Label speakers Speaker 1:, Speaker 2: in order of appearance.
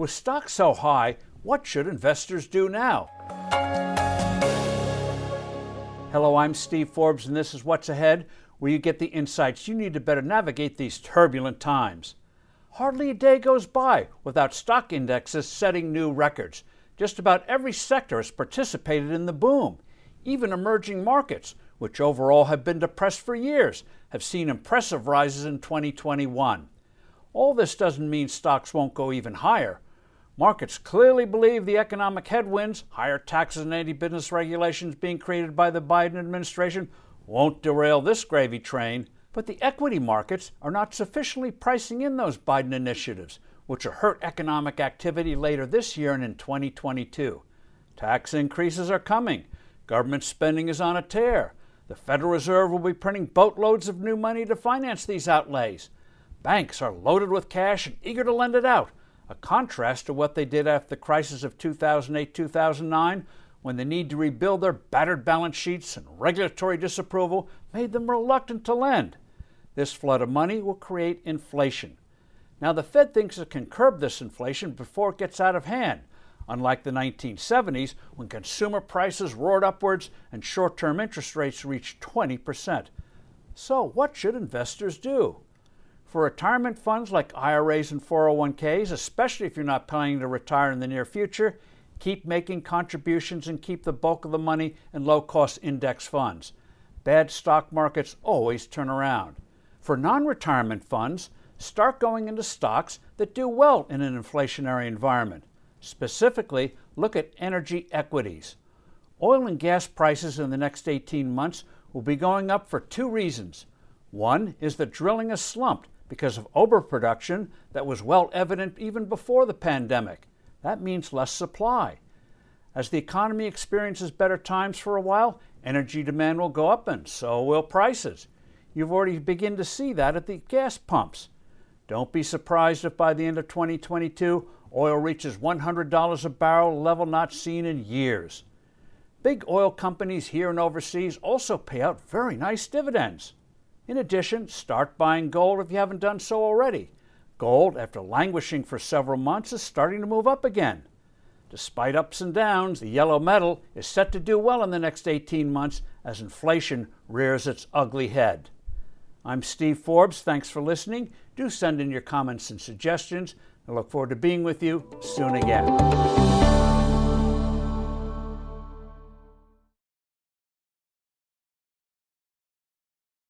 Speaker 1: With stocks so high, what should investors do now? Hello, I'm Steve Forbes, and this is What's Ahead, where you get the insights you need to better navigate these turbulent times. Hardly a day goes by without stock indexes setting new records. Just about every sector has participated in the boom. Even emerging markets, which overall have been depressed for years, have seen impressive rises in 2021. All this doesn't mean stocks won't go even higher. Markets clearly believe the economic headwinds, higher taxes and anti business regulations being created by the Biden administration, won't derail this gravy train. But the equity markets are not sufficiently pricing in those Biden initiatives, which will hurt economic activity later this year and in 2022. Tax increases are coming. Government spending is on a tear. The Federal Reserve will be printing boatloads of new money to finance these outlays. Banks are loaded with cash and eager to lend it out a contrast to what they did after the crisis of 2008 2009, when the need to rebuild their battered balance sheets and regulatory disapproval made them reluctant to lend. This flood of money will create inflation. Now, the Fed thinks it can curb this inflation before it gets out of hand, unlike the 1970s when consumer prices roared upwards and short term interest rates reached 20%. So, what should investors do? For retirement funds like IRAs and 401ks, especially if you're not planning to retire in the near future, keep making contributions and keep the bulk of the money in low cost index funds. Bad stock markets always turn around. For non retirement funds, start going into stocks that do well in an inflationary environment. Specifically, look at energy equities. Oil and gas prices in the next 18 months will be going up for two reasons. One is that drilling has slumped because of overproduction that was well evident even before the pandemic. That means less supply. As the economy experiences better times for a while, energy demand will go up and so will prices. You've already begun to see that at the gas pumps. Don't be surprised if by the end of 2022, oil reaches $100 a barrel, level not seen in years. Big oil companies here and overseas also pay out very nice dividends. In addition, start buying gold if you haven't done so already. Gold, after languishing for several months, is starting to move up again. Despite ups and downs, the yellow metal is set to do well in the next 18 months as inflation rears its ugly head. I'm Steve Forbes. Thanks for listening. Do send in your comments and suggestions. I look forward to being with you soon again.